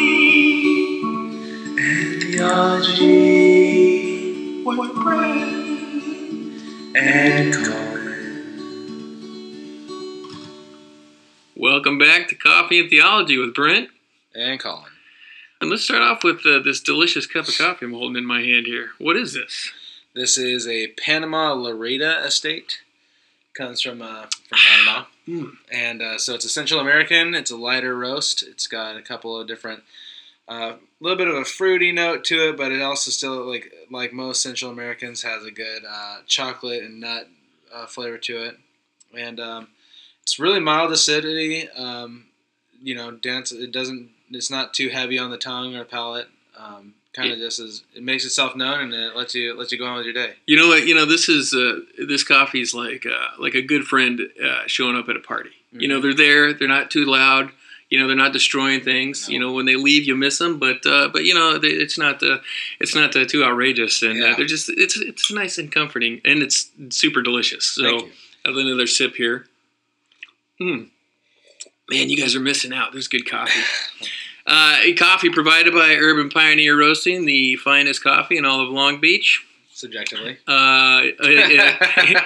coffee and theology with Brent and Colin. Welcome back to Coffee and Theology with Brent. And Colin. And let's start off with uh, this delicious cup of coffee I'm holding in my hand here. What is this? This is a Panama Lerida estate. Comes from uh, from Panama, Mm. and uh, so it's a Central American. It's a lighter roast. It's got a couple of different, a little bit of a fruity note to it, but it also still like like most Central Americans has a good uh, chocolate and nut uh, flavor to it, and um, it's really mild acidity. Um, you know, dense. It doesn't. It's not too heavy on the tongue or palate. Um, kind of just as it makes itself known and it lets you lets you go on with your day. You know what? You know this is uh, this coffee is like uh, like a good friend uh, showing up at a party. You know they're there. They're not too loud. You know they're not destroying things. No. You know when they leave you miss them, but uh, but you know they, it's not uh, it's not uh, too outrageous, and uh, Yeah. they're just it's it's nice and comforting, and it's super delicious. So another sip here. Hmm. Man, you guys are missing out. There's good coffee. Uh, a coffee provided by Urban Pioneer Roasting, the finest coffee in all of Long Beach. Subjectively. Uh, uh,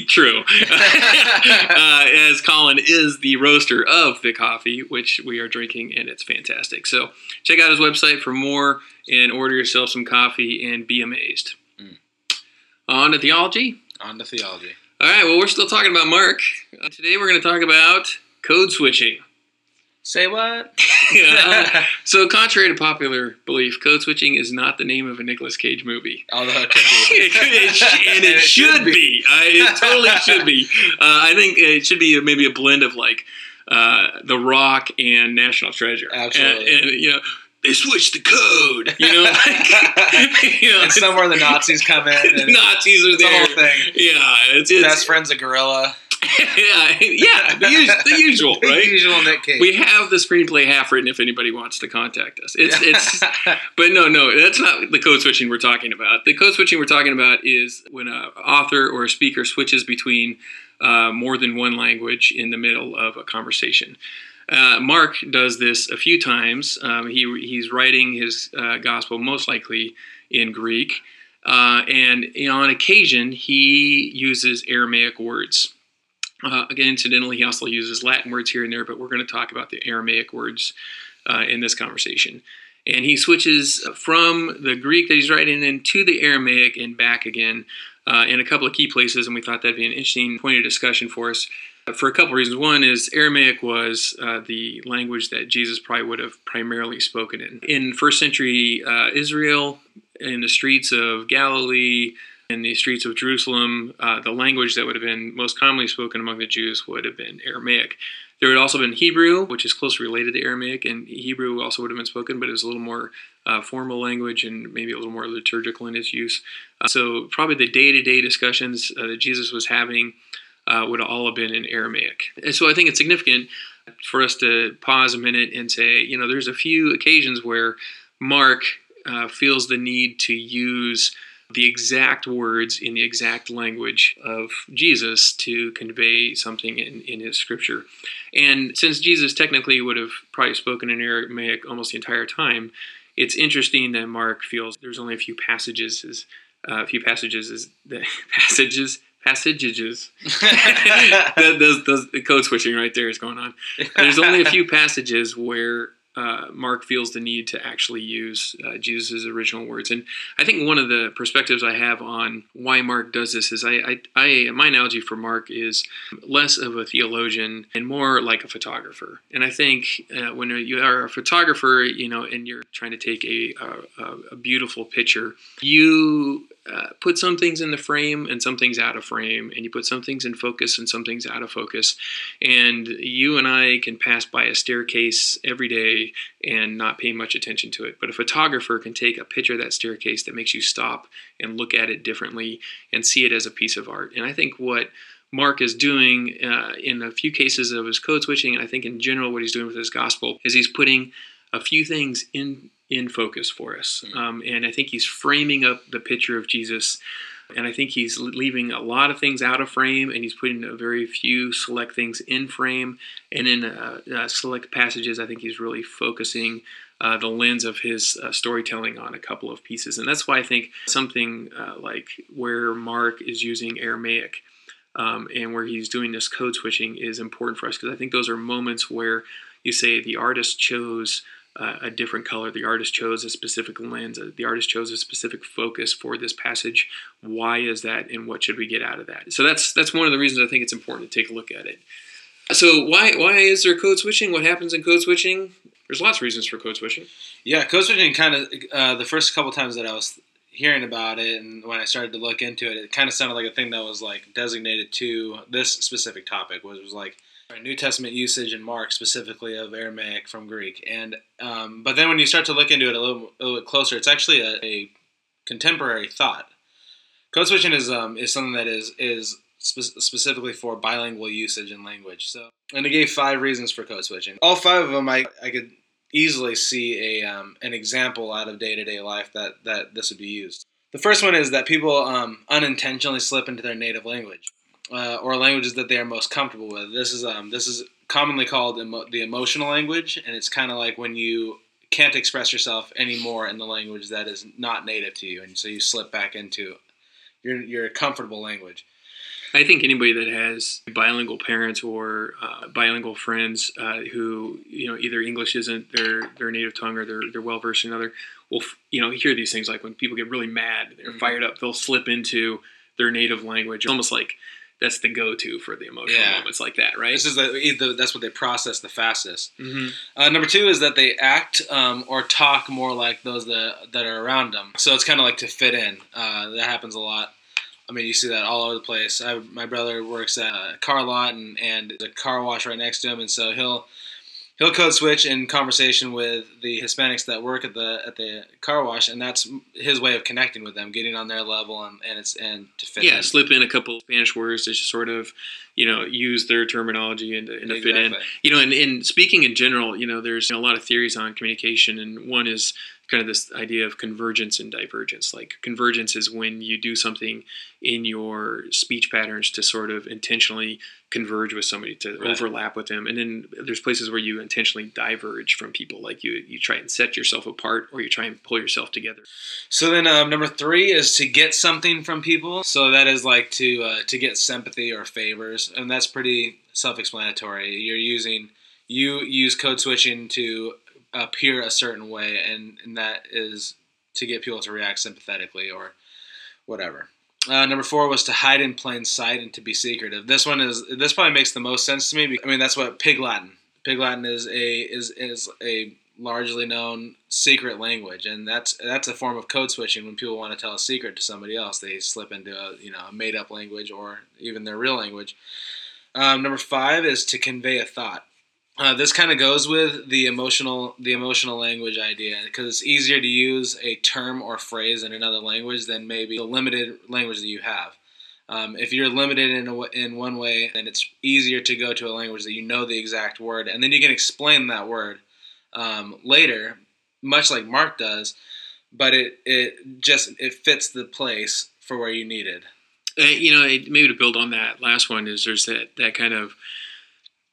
true. uh, as Colin is the roaster of the coffee, which we are drinking, and it's fantastic. So check out his website for more and order yourself some coffee and be amazed. Mm. On to theology. On to theology. All right, well, we're still talking about Mark. Uh, today we're going to talk about code switching. Say what? Uh, so, contrary to popular belief, code switching is not the name of a Nicolas Cage movie. Although it could be. It it sh- and it, should be. I, it totally should be. Uh, I think it should be maybe a blend of like uh, The Rock and National Treasure. Absolutely. And, and, you know, they switched the code. You know, like, you know and somewhere the Nazis come in. the And Nazis are it's the whole thing. Yeah, it's, it's Best friend's a gorilla. Yeah, yeah, the, us- the usual, The right? usual Nick Cage. We have the screenplay half written if anybody wants to contact us. It's it's but no, no, that's not the code switching we're talking about. The code switching we're talking about is when an author or a speaker switches between uh, more than one language in the middle of a conversation. Uh, Mark does this a few times. Um, he he's writing his uh, gospel most likely in Greek, uh, and you know, on occasion he uses Aramaic words. Uh, again, incidentally, he also uses Latin words here and there, but we're going to talk about the Aramaic words uh, in this conversation. And he switches from the Greek that he's writing in to the Aramaic and back again uh, in a couple of key places, and we thought that'd be an interesting point of discussion for us uh, for a couple of reasons. One is Aramaic was uh, the language that Jesus probably would have primarily spoken in. In first century uh, Israel, in the streets of Galilee, in the streets of Jerusalem, uh, the language that would have been most commonly spoken among the Jews would have been Aramaic. There would also have been Hebrew, which is closely related to Aramaic, and Hebrew also would have been spoken, but it was a little more uh, formal language and maybe a little more liturgical in its use. Uh, so probably the day-to-day discussions uh, that Jesus was having uh, would all have been in Aramaic. And so I think it's significant for us to pause a minute and say, you know, there's a few occasions where Mark uh, feels the need to use the exact words in the exact language of Jesus to convey something in, in his scripture. And since Jesus technically would have probably spoken in Aramaic almost the entire time, it's interesting that Mark feels there's only a few passages, is, uh, a few passages, is the passages, passages. that, those, those, the code switching right there is going on. There's only a few passages where uh, Mark feels the need to actually use uh, Jesus' original words. And I think one of the perspectives I have on why Mark does this is I, I, I my analogy for Mark is less of a theologian and more like a photographer. And I think uh, when you are a photographer, you know, and you're trying to take a, a, a beautiful picture, you uh, put some things in the frame and some things out of frame, and you put some things in focus and some things out of focus. And you and I can pass by a staircase every day and not pay much attention to it. But a photographer can take a picture of that staircase that makes you stop and look at it differently and see it as a piece of art. And I think what Mark is doing uh, in a few cases of his code switching, and I think in general what he's doing with his gospel, is he's putting a few things in in focus for us. Mhm. Um, and I think he's framing up the picture of Jesus. And I think he's leaving a lot of things out of frame, and he's putting a very few select things in frame. And in uh, uh, select passages, I think he's really focusing uh, the lens of his uh, storytelling on a couple of pieces. And that's why I think something uh, like where Mark is using Aramaic um, and where he's doing this code switching is important for us because I think those are moments where you say the artist chose a different color. The artist chose a specific lens. The artist chose a specific focus for this passage. Why is that, and what should we get out of that? So that's that's one of the reasons I think it's important to take a look at it. So why why is there code switching? What happens in code switching? There's lots of reasons for code switching. Yeah, code switching kind of uh, the first couple times that I was hearing about it and when I started to look into it, it kind of sounded like a thing that was like designated to this specific topic, which was like New Testament usage in Mark specifically of Aramaic from Greek. And um, but then when you start to look into it a little, a little bit closer, it's actually a, a contemporary thought. Code switching is um, is something that is is spe- specifically for bilingual usage in language. So, and it gave five reasons for code switching. All five of them, I, I could easily see a um, an example out of day to day life that that this would be used. The first one is that people um, unintentionally slip into their native language uh, or languages that they are most comfortable with. This is um, this is commonly called emo- the emotional language, and it's kind of like when you can't express yourself anymore in the language that is not native to you, and so you slip back into your your comfortable language. I think anybody that has bilingual parents or uh, bilingual friends uh, who you know either English isn't their their native tongue or they're they're well versed in other will you know hear these things like when people get really mad, they're mm-hmm. fired up, they'll slip into their native language, almost like that's the go-to for the emotional yeah. moments like that, right? This is the, that's what they process the fastest. Mm-hmm. Uh, number two is that they act um, or talk more like those that that are around them. So it's kind of like to fit in. Uh, that happens a lot. I mean, you see that all over the place. I, my brother works at a car lot and and a car wash right next to him, and so he'll he'll code switch in conversation with the Hispanics that work at the at the car wash, and that's his way of connecting with them, getting on their level, and, and it's and to fit. In. Yeah, in. slip in a couple Spanish words to sort of, you know, use their terminology and to, and to exactly. fit in. You know, and, and speaking in general, you know, there's you know, a lot of theories on communication, and one is kind of this idea of convergence and divergence. Like convergence is when you do something in your speech patterns to sort of intentionally converge with somebody, to right. overlap with them. And then there's places where you intentionally diverge from people, like you you try and set yourself apart or you try and pull yourself together. So then um, number three is to get something from people. So that is like to uh, to get sympathy or favors, and that's pretty self-explanatory. You're using you use code switching to appear a certain way, and, and that is to get people to react sympathetically or whatever. Uh, number four was to hide in plain sight and to be secretive. This one is this probably makes the most sense to me. I mean, that's what Pig Latin. Pig Latin is a is is a largely known secret language, and that's that's a form of code switching. When people want to tell a secret to somebody else, they slip into a you know a made up language or even their real language. Um, number five is to convey a thought. Uh, this kind of goes with the emotional the emotional language idea because it's easier to use a term or phrase in another language than maybe the limited language that you have. Um, if you're limited in a, in one way, then it's easier to go to a language that you know the exact word, and then you can explain that word um, later, much like Mark does. But it it just it fits the place for where you need it. Uh, you know, maybe to build on that last one is there's that that kind of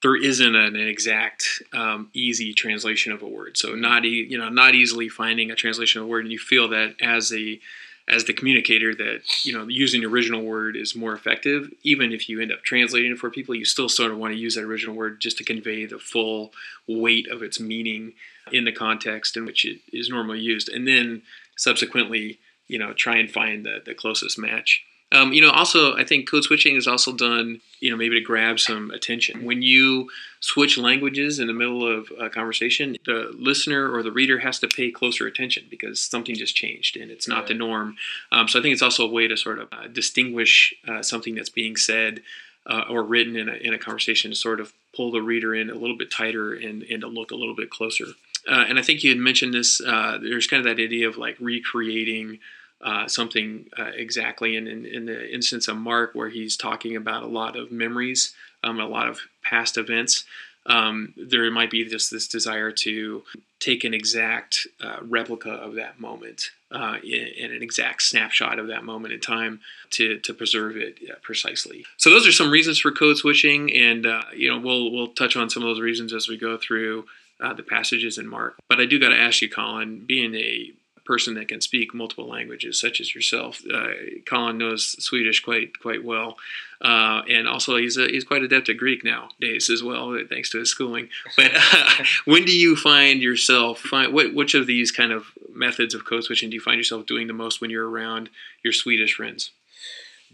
there isn't an, exact um, easy translation of a word. So not e- you know not easily finding a translation of a word, and you feel that as a as the communicator that you know using the original word is more effective. Even if you end up translating it for people, you still sort of want to use that original word just to convey the full weight of its meaning in the context in which it is normally used, and then subsequently you know try and find the, the closest match. Um, you know, also I think code switching is also done, you know, maybe to grab some attention. When you switch languages in the middle of a conversation, the listener or the reader has to pay closer attention because something just changed and it's not right. the norm. Um, so I think it's also a way to sort of uh, distinguish uh, something that's being said uh, or written in a, in a conversation to sort of pull the reader in a little bit tighter and, and to look a little bit closer. Uh, and I think you had mentioned this. Uh, there's kind of that idea of like recreating uh, something uh, exactly. And in, in, the instance of Mark, where he's talking about a lot of memories, um, a lot of past events, um, there might be just this desire to take an exact uh, replica of that moment uh, in, an exact snapshot of that moment in time to, to preserve it precisely. So those are some reasons for code switching, and uh, you know we'll we'll touch on some of those reasons as we go through uh, the passages in Mark. But I do got to ask you, Colin, being a person that can speak multiple languages, such as yourself. Uh, Colin knows Swedish quite quite well, uh, and also he's a, he's quite adept at Greek nowadays as well, thanks to his schooling. But uh, when do you find yourself find what which of these kind of methods of code switching do you find yourself doing the most when you're around your Swedish friends?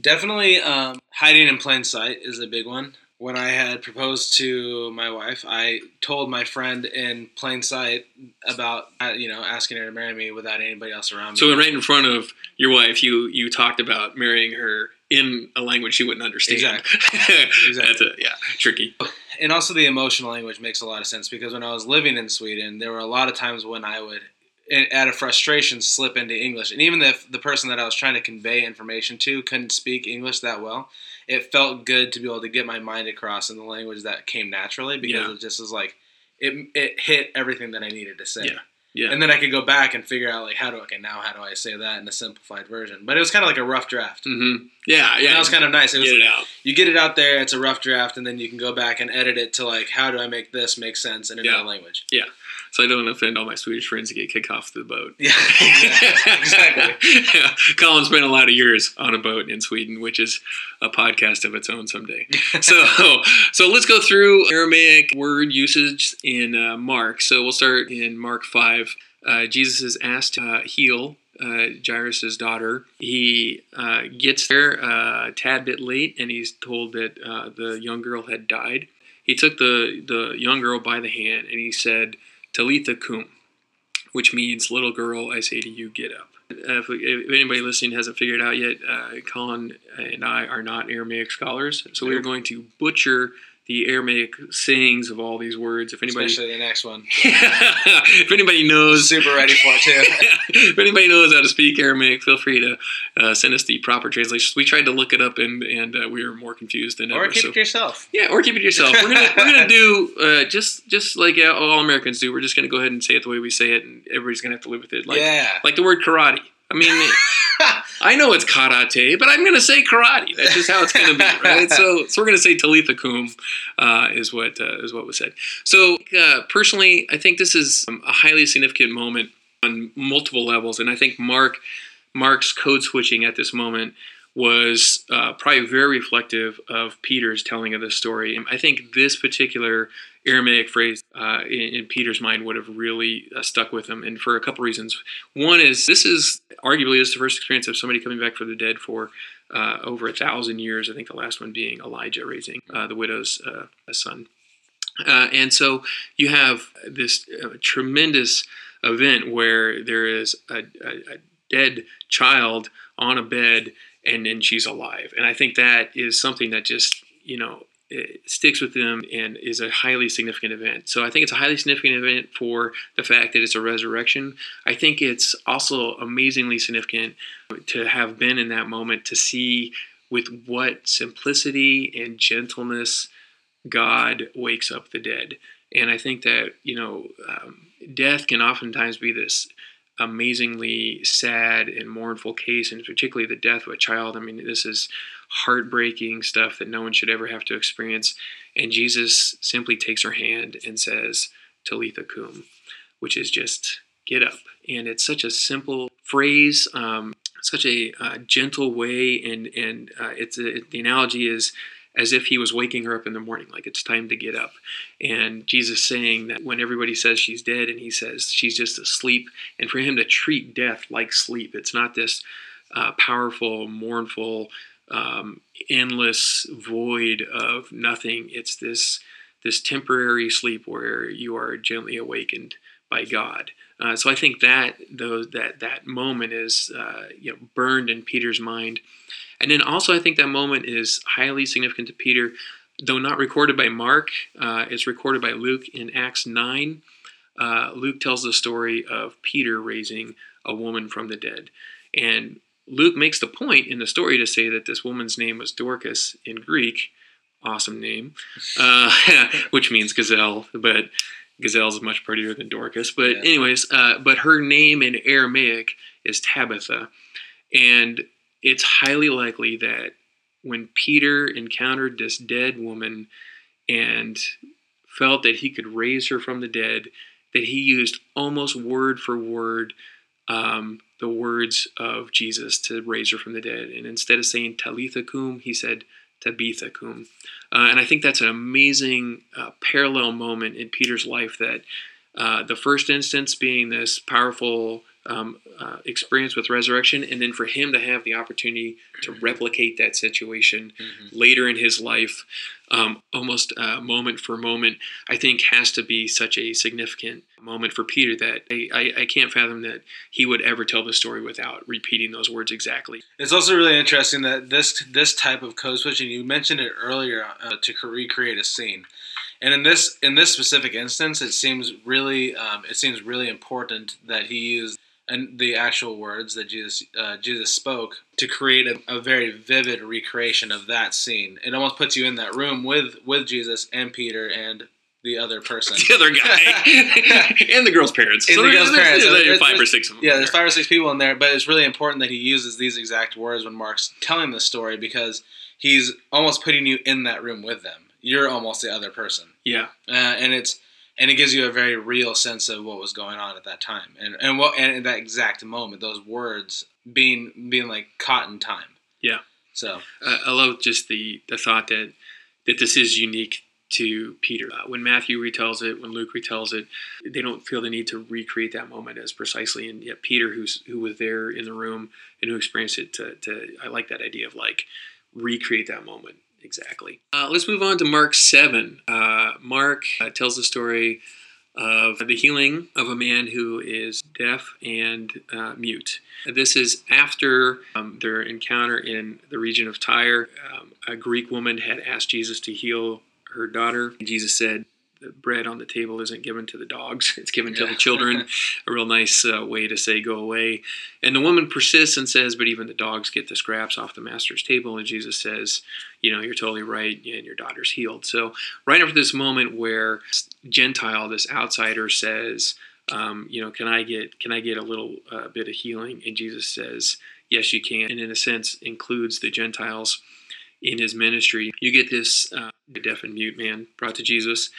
Definitely, um, hiding in plain sight is a big one when I had proposed to my wife, I told my friend in plain sight about uh, you know asking her to marry me without anybody else around me. So right in front of your wife, you you talked about marrying her in a language she wouldn't understand. Exactly. exactly. That's a, yeah, tricky. And also the emotional language makes a lot of sense because when I was living in Sweden, there were a lot of times when I would out of frustration slip into English. And even if the person that I was trying to convey information to couldn't speak English that well, it felt good to be able to get my mind across in the language that came naturally because yeah. it just was like it it hit everything that I needed to say. Yeah. Yeah. And then I could go back and figure out like how do okay now how do I say that in a simplified version? But it was kind of like a rough draft. Mm-hmm. Yeah, yeah. And that was kind of nice. It was, get it out. You get it out there. It's a rough draft, and then you can go back and edit it to like how do I make this make sense in another yeah. language. Yeah so I don't offend all my Swedish friends to get kicked off the boat. Yeah, exactly. yeah. Colin spent a lot of years on a boat in Sweden, which is a podcast of its own someday. so, so let's go through Aramaic word usage in uh, Mark. So we'll start in Mark five. Uh, Jesus is asked to uh, heal uh, Jairus' daughter. He uh, gets there uh, a tad bit late, and he's told that uh, the young girl had died. He took the, the young girl by the hand and he said, Talitha Kum, which means little girl, I say to you, get up. If, if, anybody listening hasn't figured it out yet, uh, Colin and I are not Aramaic scholars, so we're going to butcher the Aramaic sayings of all these words. If anybody, especially the next one, if anybody knows, super ready for it too. if anybody knows how to speak Aramaic, feel free to uh, send us the proper translations. We tried to look it up and and uh, we were more confused than or ever. Or keep so, it yourself. Yeah, or keep it yourself. We're gonna we're gonna do uh, just just like all Americans do. We're just gonna go ahead and say it the way we say it, and everybody's gonna have to live with it. Like yeah. like the word karate. I mean, I know it's karate, but I'm going to say karate. That's just how it's going to be, right? so, so we're going to say Talitha Kum uh, is what uh, is what was said. So, uh, personally, I think this is um, a highly significant moment on multiple levels, and I think Mark Mark's code switching at this moment was uh, probably very reflective of Peter's telling of this story. And I think this particular Aramaic phrase uh, in, in, Peter's mind would have really uh, stuck with him, and for a couple reasons. One is this is arguably is the first experience of somebody coming back from the dead for uh, over a thousand years. I think the last one being Elijah raising uh, the widow's uh, son, and so you have this tremendous event where there is a, a, a dead child on a bed and then she's alive. And I think that is something that just, you know, sticks with them and is a highly significant event. So I think it's a highly significant event for the fact that it's a resurrection. I think it's also amazingly significant to have been in that moment to see with what simplicity and gentleness God wakes up the dead. And I think that, you know, um, death can oftentimes be this amazingly sad and mournful case, and particularly the death of a child. I mean, this is heartbreaking stuff that no one should ever have to experience. And Jesus simply takes her hand and says, Talitha Kum, which is just get up. And it's such a simple phrase, um, such a uh, gentle way, and and uh, it's a, the analogy is as if he was waking her up in the morning, like it's time to get up. And Jesus saying that when everybody says she's dead, and he says she's just asleep, and for him to treat death like sleep, it's not this uh, powerful, mournful, um, endless void of nothing. It's this this temporary sleep where you are gently awakened by God. Uh, so I think that those that that moment is uh, you know burned in Peter's mind. And then also, I think that moment is highly significant to Peter, though not recorded by Mark. Uh, it's recorded by Luke in Acts 9. Uh, Luke tells the story of Peter raising a woman from the dead. And Luke makes the point in the story to say that this woman's name was Dorcas in Greek, awesome name, uh, which means gazelle, but gazelle is much prettier than Dorcas. But Yeah. anyways, uh, but her name in Aramaic is Tabitha, and it's highly likely that when Peter encountered this dead woman and felt that he could raise her from the dead, that he used almost word for word um, the words of Jesus to raise her from the dead. And instead of saying Talitha cum, he said Tabitha cum. Uh, and I think that's an amazing uh, parallel moment in Peter's life that uh, the first instance being this powerful um, uh, experience with resurrection, and then for him to have the opportunity to replicate that situation later in his life, um, almost uh, moment for moment, I think has to be such a significant moment for Peter that I, I, I can't fathom that he would ever tell the story without repeating those words exactly. It's also really interesting that this this type of code switching you mentioned it earlier uh, to recreate a scene, and in this in this specific instance, it seems really um, it seems really important that he used and the actual words that Jesus uh, Jesus spoke to create a, a very vivid recreation of that scene. It almost puts you in that room with with Jesus and Peter and the other person. The other guy and the girl's parents. And the girl's parents. there's There's- five or six of them. Yeah, there's five or six people in there, but it's really important that he uses these exact words when Mark's telling the story because he's almost putting you in that room with them. You're almost the other person, Yeah. uh, and it's and it gives you a very real sense of what was going on at that time, and and what and at that exact moment, those words being being like caught in time. Yeah. So Uh, I love just the the thought that that this is unique to Peter. Uh, when Matthew retells it, when Luke retells it, they don't feel the need to recreate that moment as precisely. And yet Peter, who's who was there in the room and who experienced it, to, to I like that idea of like recreate that moment exactly. Uh, let's move on to Mark seven. Uh, Mark uh, tells the story of the healing of a man who is deaf and uh, mute. This is after um, their encounter in the region of Tyre. Um, a Greek woman had asked Jesus to heal her daughter. Jesus said, the bread on the table isn't given to the dogs, it's given to Yeah. the children. a real nice uh, way to say, go away. And the woman persists and says, but even the dogs get the scraps off the master's table. And Jesus says, you know, you're totally right, and your daughter's healed. So, right after this moment where Gentile, this outsider, says, um, you know, can I get can I get a little uh, bit of healing? And Jesus says, yes, you can, and in a sense includes the Gentiles in his ministry. You get this uh, deaf and mute man brought to Jesus.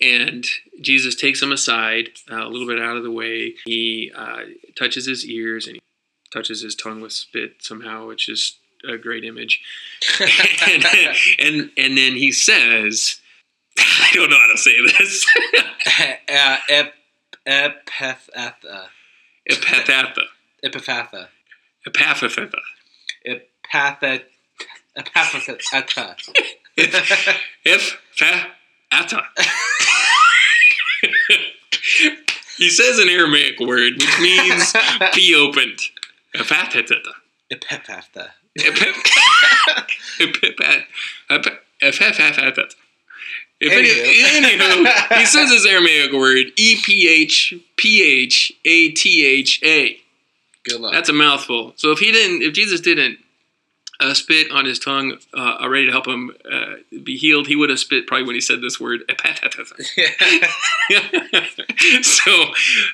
And Jesus takes him aside, uh, a little bit out of the way. He uh, touches his ears and he touches his tongue with spit somehow, which is a great image. and, and and then he says, I don't know how to say this. uh, ep, epiphatha, Epathatha. epiphatha, Epaphatha. epatha, epaphatha. Ephatha. He says an Aramaic word which means be opened. Epathatha. Epiphatha. Epaphatha. If any, anywho, he says his Aramaic word E P H P H A T H A. Good luck. That's a mouthful. So if he didn't, if Jesus didn't uh, spit on his tongue, uh, already to help him uh, be healed, he would have spit probably when he said this word. so,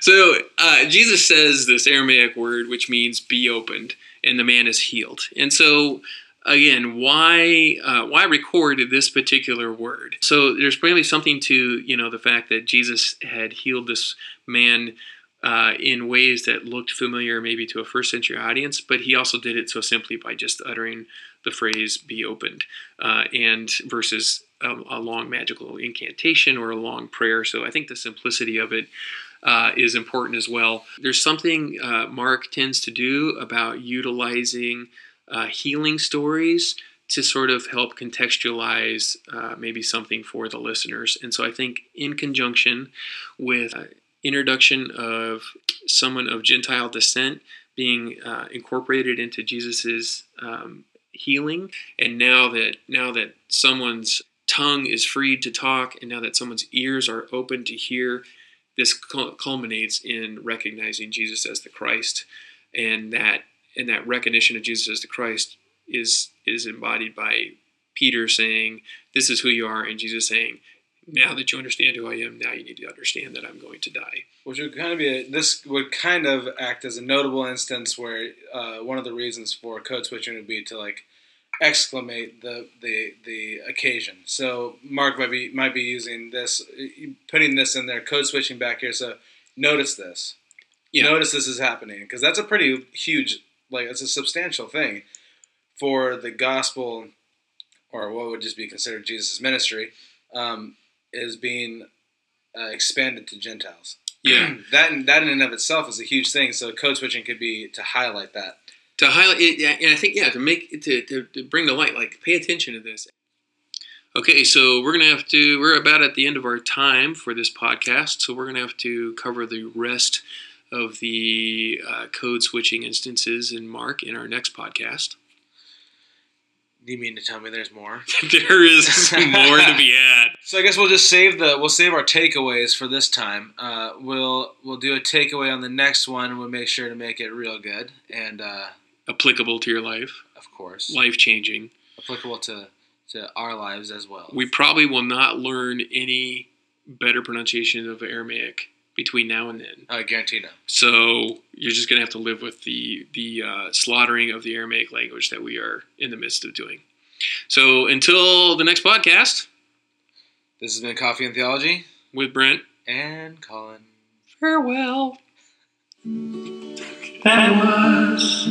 so uh, Jesus says this Aramaic word, which means "be opened," and the man is healed. And so, again, why uh, why record this particular word? So there's probably something to you know the fact that Jesus had healed this man uh, in ways that looked familiar maybe to a first century audience, but he also did it so simply by just uttering the phrase "be opened," uh, and versus a, a long magical incantation or a long prayer. So I think the simplicity of it uh, is important as well. There's something uh, Mark tends to do about utilizing uh, healing stories to sort of help contextualize uh, maybe something for the listeners. And so I think in conjunction with uh, introduction of someone of Gentile descent being uh, incorporated into Jesus's um, healing, and now that now that someone's tongue is freed to talk, and now that someone's ears are open to hear, this culminates in recognizing Jesus as the Christ, and that and that recognition of Jesus as the Christ is is embodied by Peter saying, "This is who you are," and Jesus saying, "Now that you understand who I am, now you need to understand that I'm going to die." Which would kind of be a, this would kind of act as a notable instance where uh, one of the reasons for code switching would be to like exclamate the the the occasion. So Mark might be might be using this, putting this in there, code switching back here. So notice this. Yeah. Notice this is happening because that's a pretty huge, like it's a substantial thing for the gospel, or what would just be considered Jesus' ministry, um, is being uh, expanded to Gentiles. Yeah. that in, that in and of itself is a huge thing. So code switching could be to highlight that. to highlight it, yeah, and I think yeah, to make to, to, to bring the light, like pay attention to this. Okay, so we're gonna have to. We're about at the end of our time for this podcast, so we're gonna have to cover the rest of the uh, code switching instances in Mark in our next podcast. Do you mean to tell me there's more? there is more to be had. So I guess we'll just save the we'll save our takeaways for this time. Uh, we'll we'll do a takeaway on the next one. and We'll make sure to make it real good and uh, Applicable to your life, of course life changing. applicable to to our lives as well. We probably will not learn any better pronunciation of Aramaic between now and then. I guarantee no. So you're just going to have to live with the the uh, slaughtering of the Aramaic language that we are in the midst of doing. So until the next podcast This has been Coffee and Theology with Brent, and Colin. farewell. That was